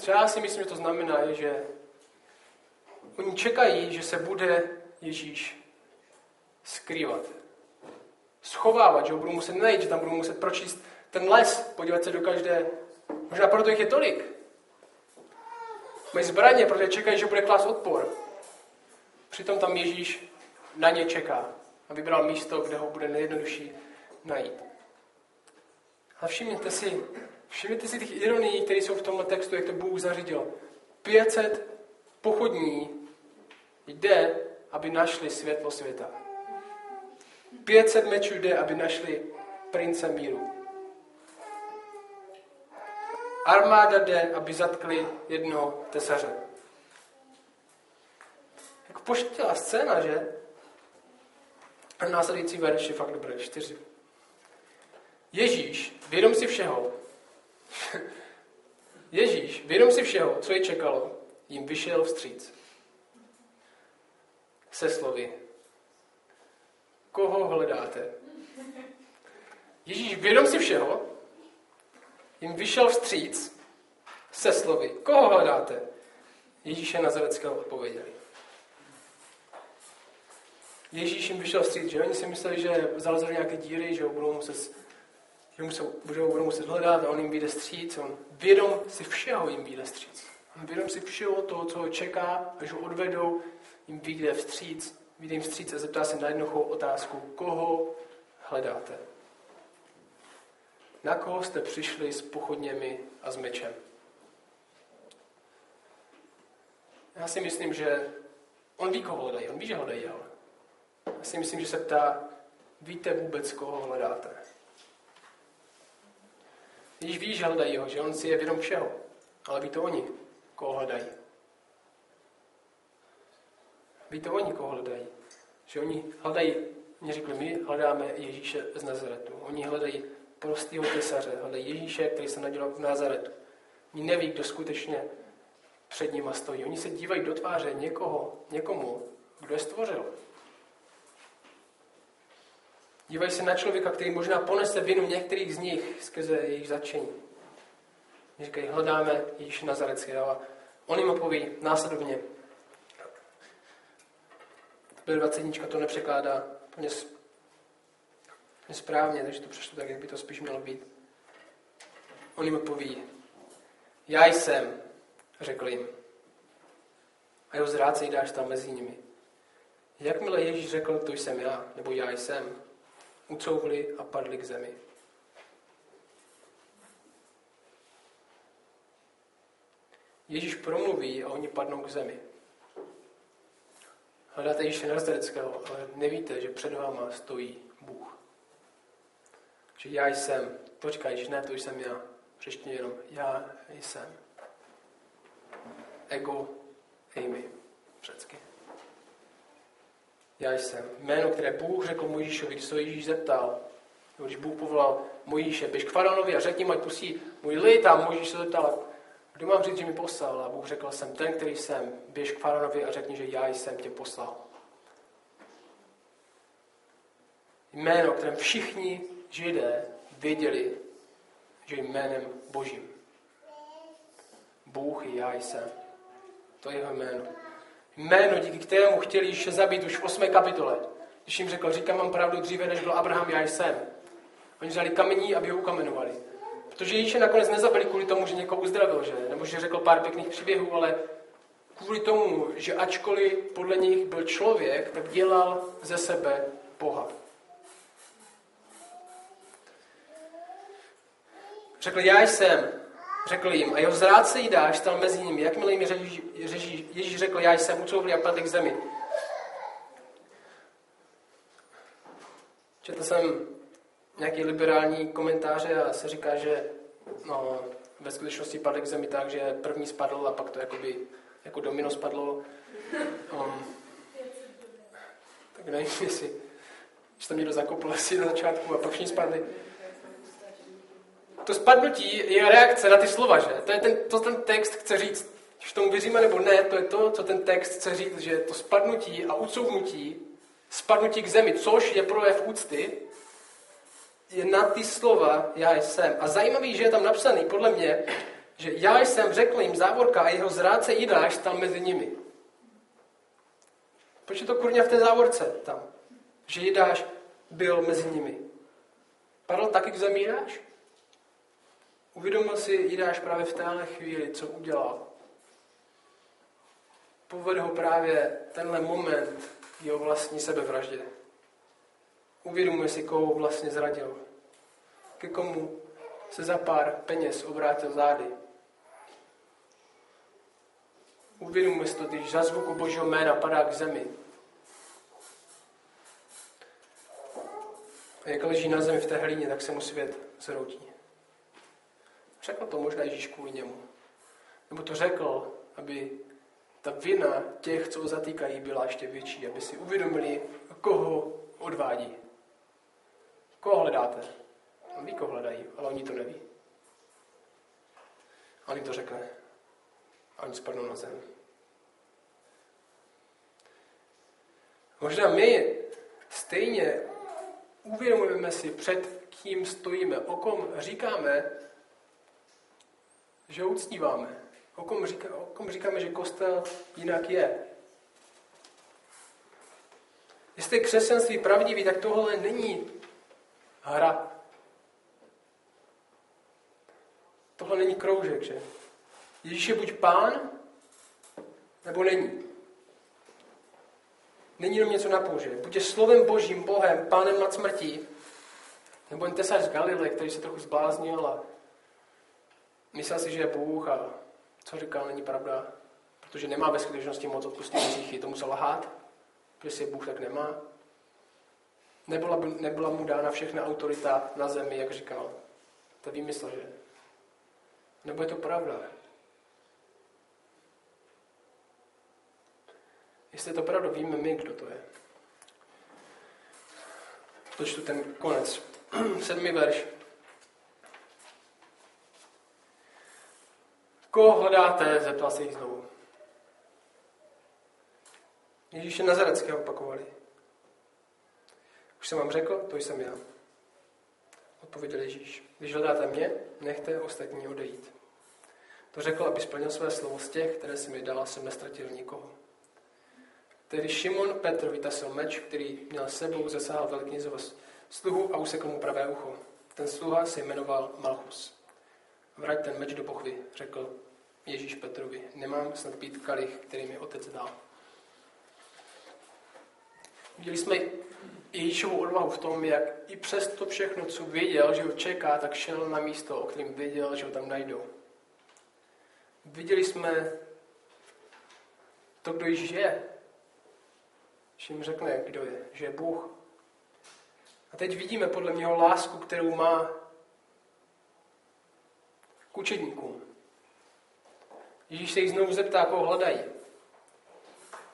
S2: Já si myslím, že to znamená, že oni čekají, že se bude Ježíš skrývat. Schovávat, že ho budou muset najít, že tam budou muset pročíst ten les, podívat se do každé, možná proto jich je tolik. Mají zbraně, protože čekají, že bude klas odpor. Přitom tam Ježíš na ně čeká a vybral místo, kde ho bude nejjednodušší najít. A všimněte si, všimněte si těch ironií, které jsou v tomhle textu, jak to Bůh zařídil. 500 pochodní jde aby našli světlo světa. 500 mečů jde, aby našli prince míru. armáda jde, aby zatkli jednoho tesaře. Jako poštělá scéna, že? A následující verš je fakt dobré, čtyři. Ježíš, vědom si všeho, Ježíš, vědom si všeho, co je čekalo, jim vyšel vstříc. Se slovy. Koho hledáte? Ježíš, vědom si všeho, jim vyšel vstříc se slovy. Koho hledáte? Ježíše Nazareckého odpověděli. Ježíš jim vyšel vstříc, že oni si mysleli, že zalezli nějaké díry, že ho budou muset, že, musel, že ho budou muset hledat a on jim vyjde vstříc. On vědom si všeho jim vyjde vstříc. On vědom si všeho toho, co ho čeká, až ho odvedou, jim vyjde vstříc, vyjde jim vstříc a zeptá se na jednoduchou otázku, koho hledáte. Na koho jste přišli s pochodněmi a s mečem? Já si myslím, že on ví, koho hledají. On ví, že hledají, ale já si myslím, že se ptá, víte vůbec, koho hledáte? Když ví, že hledají ho, že on si je vědom všeho, ale ví to oni, koho hledají. Ví to oni, koho hledají. Že oni hledají, mě řekli, my hledáme Ježíše z Nazaretu. Oni hledají prostého tesaře, hledají Ježíše, který se nadělal v Nazaretu. Oni neví, kdo skutečně před nima stojí. Oni se dívají do tváře někoho, někomu, kdo je stvořil. Dívají se na člověka, který možná ponese vinu některých z nich skrze jejich začení. Říkají, hledáme Ježíše Nazareckého a on jim opoví následovně. To 20 to nepřekládá úplně správně, takže to přešlo tak, jak by to spíš mělo být. On jim opoví, já jsem, řekl jim. A jeho zrádce dáš tam mezi nimi. Jakmile Ježíš řekl, to jsem já, nebo já jsem, ucouvli a padli k zemi. Ježíš promluví a oni padnou k zemi. Hledáte Ježíše Nazareckého, ale nevíte, že před váma stojí Bůh. Že já jsem. Počkej, že ne, to jsem já. Přečti jenom, já jsem. Ego, Amy. Řecky. Já jsem. Jméno, které Bůh řekl Mojžíšovi, když se Ježíš zeptal, když Bůh povolal Mojžíše, běž k faraonovi a řekni ať pustí můj lid a Mojžíš se zeptal, kdo mám říct, že mi poslal? A Bůh řekl, jsem ten, který jsem. Běž k faraonovi a řekni, že já jsem tě poslal. Jméno, kterém všichni židé věděli, že jménem Božím. Bůh já jsem. To je jeho jméno jméno, díky kterému chtěli Ježíše zabít už v 8. kapitole. Když jim řekl, říkám vám pravdu dříve, než byl Abraham, já jsem. Oni vzali kamení, aby ho ukamenovali. Protože Ježíše nakonec nezabili kvůli tomu, že někoho uzdravil, že? nebo že řekl pár pěkných příběhů, ale kvůli tomu, že ačkoliv podle nich byl člověk, tak dělal ze sebe Boha. Řekl, já jsem, Řekl jim, a jeho zrádce jídáš stal mezi nimi. Jakmile jim Ježíš, Ježíš, Ježíš řekl, já jsem ucouvli a padli k zemi. Četl jsem nějaký liberální komentáře a se říká, že no, ve skutečnosti padl k zemi tak, že první spadl a pak to jakoby, jako domino spadlo. Um, tak nevím, jestli, že tam někdo zakopl asi na začátku a pak všichni spadli to spadnutí je reakce na ty slova, že? To je ten, to ten text chce říct. Když tomu věříme nebo ne, to je to, co ten text chce říct, že to spadnutí a ucouvnutí, spadnutí k zemi, což je projev úcty, na ty slova já jsem. A zajímavý, že je tam napsaný, podle mě, že já jsem řekl jim závorka a jeho zrádce Jidáš tam mezi nimi. Proč je to kurňa v té závorce tam? Že Jidáš byl mezi nimi. Padl taky k zemi Jidáš? Uvědomil si Jidáš právě v téhle chvíli, co udělal. Povedl ho právě tenhle moment jeho vlastní sebevraždě. Uvědomuje si, koho vlastně zradil. Ke komu se za pár peněz obrátil zády. Uvědomuje si to, když za zvuku Božího jména padá k zemi. A jak leží na zemi v té hlíně, tak se mu svět zroutí. Řekl to možná Ježíš kvůli němu. Nebo to řekl, aby ta vina těch, co ho zatýkají, byla ještě větší, aby si uvědomili, koho odvádí. Koho hledáte? On ví, koho hledají, ale oni to neví. A on to řekne. A oni spadnou na zem. Možná my stejně uvědomujeme si, před kým stojíme, o kom říkáme, že uctíváme. O kom, říká, o kom říkáme, že kostel jinak je. Jestli je křesťanství pravdivý, tak tohle není hra. Tohle není kroužek, že? Ježíš je buď pán, nebo není. Není jenom něco na použe. Buď je slovem božím, Bohem, pánem nad smrtí, nebo jen tesař z Galile, který se trochu zbláznil a myslel si, že je Bůh a co říkal, není pravda, protože nemá ve skutečnosti moc odpustit hříchy, to musel lhát, protože si Bůh tak nemá. Nebyla, nebyla mu dána všechna autorita na zemi, jak říkal. To je výmysl, že? Nebo je to pravda? Jestli je to pravda, víme my, kdo to je. Dočtu ten konec. Sedmý verš. Koho hledáte? Zeptal se jich znovu. Ježíše Nazareckého opakovali. Jsem vám řekl, to jsem já. Odpověděl Ježíš. Když hledáte mě, nechte ostatní odejít. To řekl, aby splnil své slovo z těch, které si mi dala, jsem nestratil nikoho. Tedy Šimon Petr vytasil meč, který měl sebou, zasáhl velknězovo sluhu a usekl mu pravé ucho. Ten sluha se jmenoval Malchus. Vrať ten meč do pochvy, řekl Ježíš Petrovi. Nemám snad pít kalich, který mi otec dal. Viděli jsme Ježíšovu odvahu v tom, jak i přes to všechno, co věděl, že ho čeká, tak šel na místo, o kterém věděl, že ho tam najdou. Viděli jsme to, kdo Ježíš je. Že jim řekne, kdo je, že je Bůh. A teď vidíme podle něho lásku, kterou má k učedníkům. Ježíš se jich znovu zeptá, koho hledají.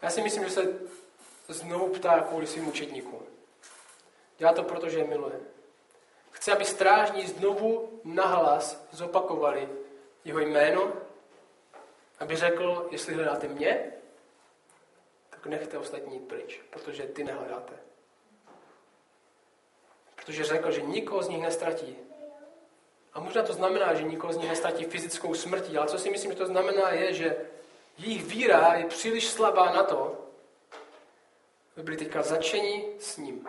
S2: Já si myslím, že se znovu ptá kvůli svým učedníkům. Dělá to proto, že je miluje. Chce, aby strážní znovu nahlas zopakovali jeho jméno, aby řekl, jestli hledáte mě, tak nechte ostatní pryč, protože ty nehledáte. Protože řekl, že nikoho z nich nestratí. A možná to znamená, že nikoho z nich nestratí fyzickou smrtí, ale co si myslím, že to znamená, je, že jejich víra je příliš slabá na to, aby byli teďka začeni s ním.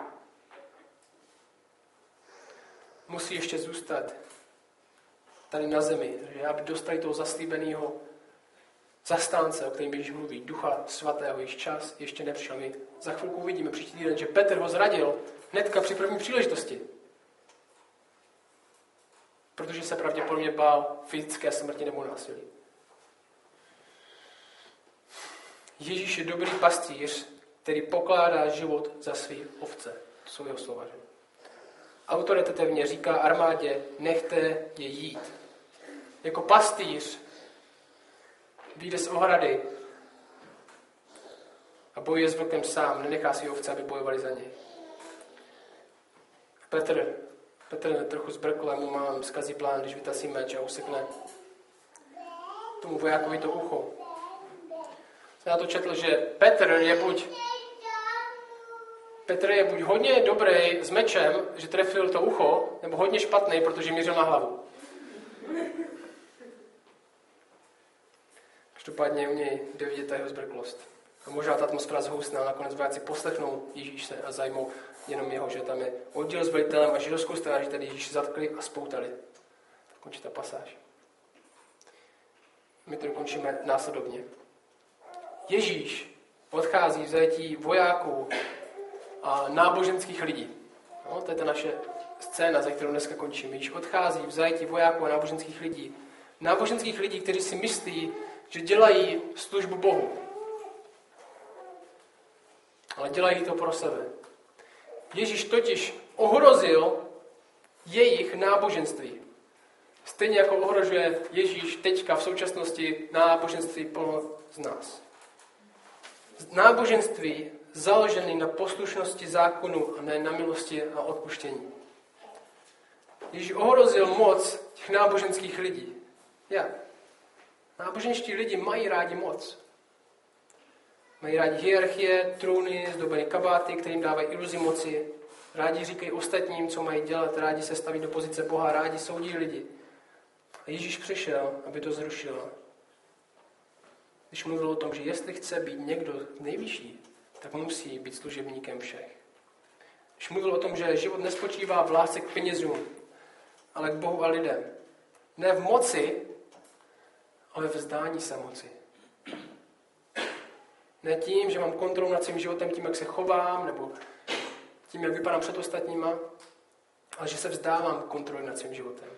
S2: Musí ještě zůstat tady na zemi, že aby dostali toho zaslíbeného zastánce, o kterém Ježíš mluví, ducha svatého, již čas ještě nepřišel. My za chvilku uvidíme příští týden, že Petr ho zradil hnedka při první příležitosti. Protože se pravděpodobně bál fyzické smrti nebo násilí. Ježíš je dobrý pastýř, který pokládá život za svý ovce. To jsou jeho slova. Že? Autoritativně říká armádě, nechte je jít. Jako pastýř vyjde z ohrady a bojuje s vlkem sám, nenechá si ovce, aby bojovali za něj. Petr, Petr trochu zbrkle mu mám zkazí plán, když vytasí meč a usekne tomu vojákovi to ucho. Na to četl, že Petr je buď Petr je buď hodně dobrý s mečem, že trefil to ucho, nebo hodně špatný, protože mířil na hlavu. Každopádně u něj jde vidět ta jeho zbrklost. A možná ta atmosféra zhoustná, nakonec vojáci poslechnou Ježíše a zajmou jenom jeho, že tam je oddíl s velitelem a židovskou stráží, tady Ježíš zatkli a spoutali. Končí ta pasáž. My to končíme následovně. Ježíš odchází v zajetí vojáků náboženských lidí. No, to je ta naše scéna, za kterou dneska končíme. Ježíš odchází v zajetí vojáků a náboženských lidí. Náboženských lidí, kteří si myslí, že dělají službu Bohu. Ale dělají to pro sebe. Ježíš totiž ohrozil jejich náboženství. Stejně jako ohrožuje Ježíš teďka v současnosti náboženství plno z nás. Náboženství založený na poslušnosti zákonu a ne na milosti a odpuštění. Ježíš ohrozil moc těch náboženských lidí. Jak? Náboženští lidi mají rádi moc. Mají rádi hierarchie, trůny, zdobené kabáty, kterým dávají iluzi moci. Rádi říkají ostatním, co mají dělat, rádi se staví do pozice Boha, rádi soudí lidi. A Ježíš přišel, aby to zrušil. Když mluvil o tom, že jestli chce být někdo nejvyšší, tak musí být služebníkem všech. Když mluvil o tom, že život nespočívá v lásce k penězům, ale k Bohu a lidem. Ne v moci, ale v vzdání se moci. Ne tím, že mám kontrolu nad svým životem, tím, jak se chovám, nebo tím, jak vypadám před ostatníma, ale že se vzdávám kontroly nad svým životem.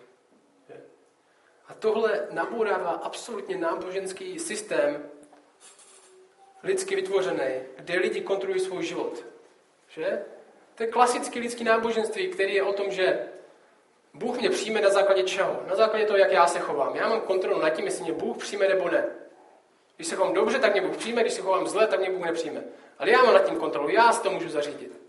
S2: A tohle nabourává absolutně náboženský systém, lidsky vytvořený, kde lidi kontrolují svůj život. Že? To je klasický lidský náboženství, který je o tom, že Bůh mě přijme na základě čeho? Na základě toho, jak já se chovám. Já mám kontrolu nad tím, jestli mě Bůh přijme nebo ne. Když se chovám dobře, tak mě Bůh přijme, když se chovám zle, tak mě Bůh nepřijme. Ale já mám nad tím kontrolu, já si to můžu zařídit.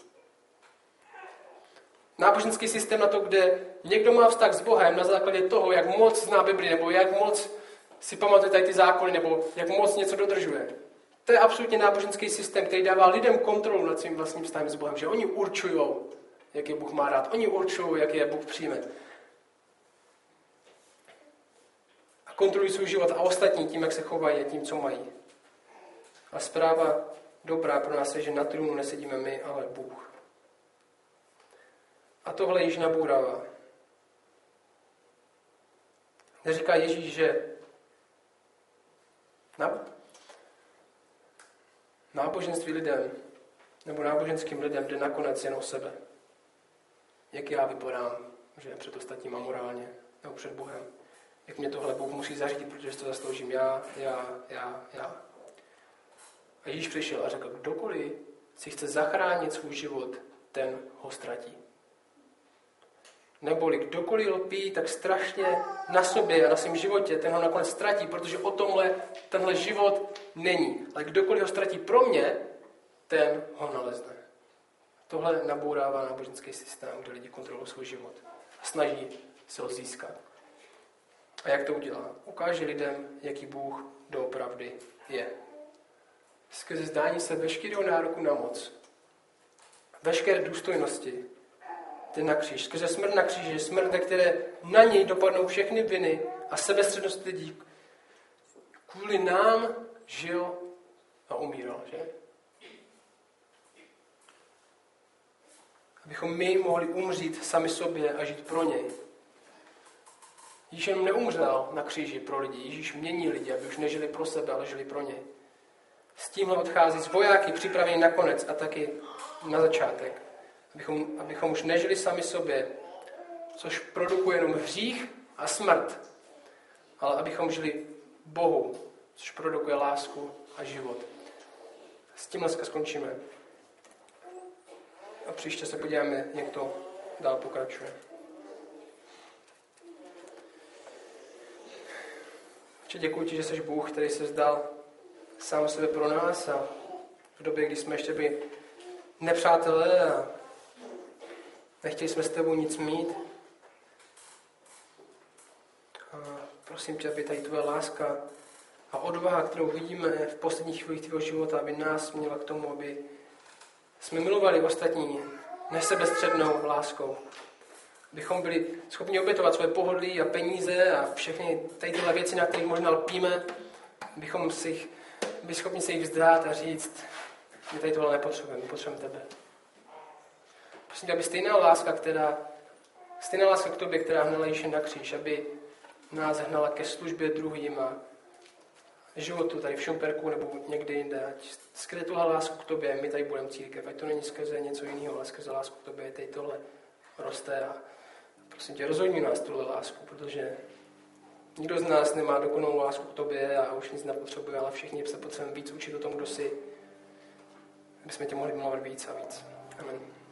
S2: Náboženský systém na to, kde někdo má vztah s Bohem na základě toho, jak moc zná Bibli, nebo jak moc si pamatuje tady ty zákony, nebo jak moc něco dodržuje. To je absolutně náboženský systém, který dává lidem kontrolu nad svým vlastním vztahem s Bohem, že oni určují, jak je Bůh má rád. Oni určují, jak je Bůh přijme. A kontrolují svůj život a ostatní tím, jak se chovají a tím, co mají. A zpráva dobrá pro nás je, že na trůnu nesedíme my, ale Bůh. A tohle již nabourává. Neříká Ježíš, že náboženství lidem nebo náboženským lidem jde nakonec jen o sebe. Jak já vypadám, že před ostatníma morálně nebo před Bohem. Jak mě tohle Bůh musí zařídit, protože to zasloužím já, já, já, já. A Ježíš přišel a řekl, kdokoliv si chce zachránit svůj život, ten ho ztratí. Neboli kdokoliv lpí tak strašně na sobě a na svém životě, ten ho nakonec ztratí, protože o tomhle tenhle život není. Ale kdokoliv ho ztratí pro mě, ten ho nalezne. Tohle nabourává náboženský systém, kde lidi kontrolují svůj život a snaží se ho získat. A jak to udělá? Ukáže lidem, jaký Bůh doopravdy je. Skrze zdání se veškerého nároku na moc, veškeré důstojnosti, ten na kříž. Skrze smrt na kříži, smrt, ve které na něj dopadnou všechny viny a sebestřednost lidí. Kvůli nám žil a umíral, že? Abychom my mohli umřít sami sobě a žít pro něj. Ježíš jenom neumřel na kříži pro lidi. Ježíš mění lidi, aby už nežili pro sebe, ale žili pro něj. S tímhle odchází z vojáky připravený na konec a taky na začátek. Abychom, abychom už nežili sami sobě, což produkuje jenom hřích a smrt, ale abychom žili Bohu, což produkuje lásku a život. S tím dneska skončíme. A příště se podíváme, jak to dál pokračuje. Če děkuji ti, že jsi Bůh, který se zdal sám sebe pro nás a v době, kdy jsme ještě byli nepřátelé a nechtěli jsme s tebou nic mít. A prosím tě, aby tady tvoje láska a odvaha, kterou vidíme v posledních chvílích tvého života, aby nás měla k tomu, aby jsme milovali ostatní nesebestřednou láskou. Abychom byli schopni obětovat své pohodlí a peníze a všechny tady tyhle věci, na kterých možná lpíme, abychom si jich, byli schopni se jich vzdát a říct, my tady tohle nepotřebujeme, potřebujeme tebe. Prosím aby stejná láska, která, stejná láska k tobě, která hnala Ježíše na kříž, aby nás hnala ke službě druhým a životu tady v Šumperku nebo někde jinde. Ať skrze tuhle lásku k tobě my tady budeme církev. Ať to není skrze něco jiného, ale skrze lásku k tobě tady tohle roste. A prosím tě, rozhodni nás tuhle lásku, protože nikdo z nás nemá dokonalou lásku k tobě a už nic nepotřebuje, ale všichni se potřebujeme víc učit o tom, kdo jsi, aby jsme tě mohli milovat víc a víc. Amen.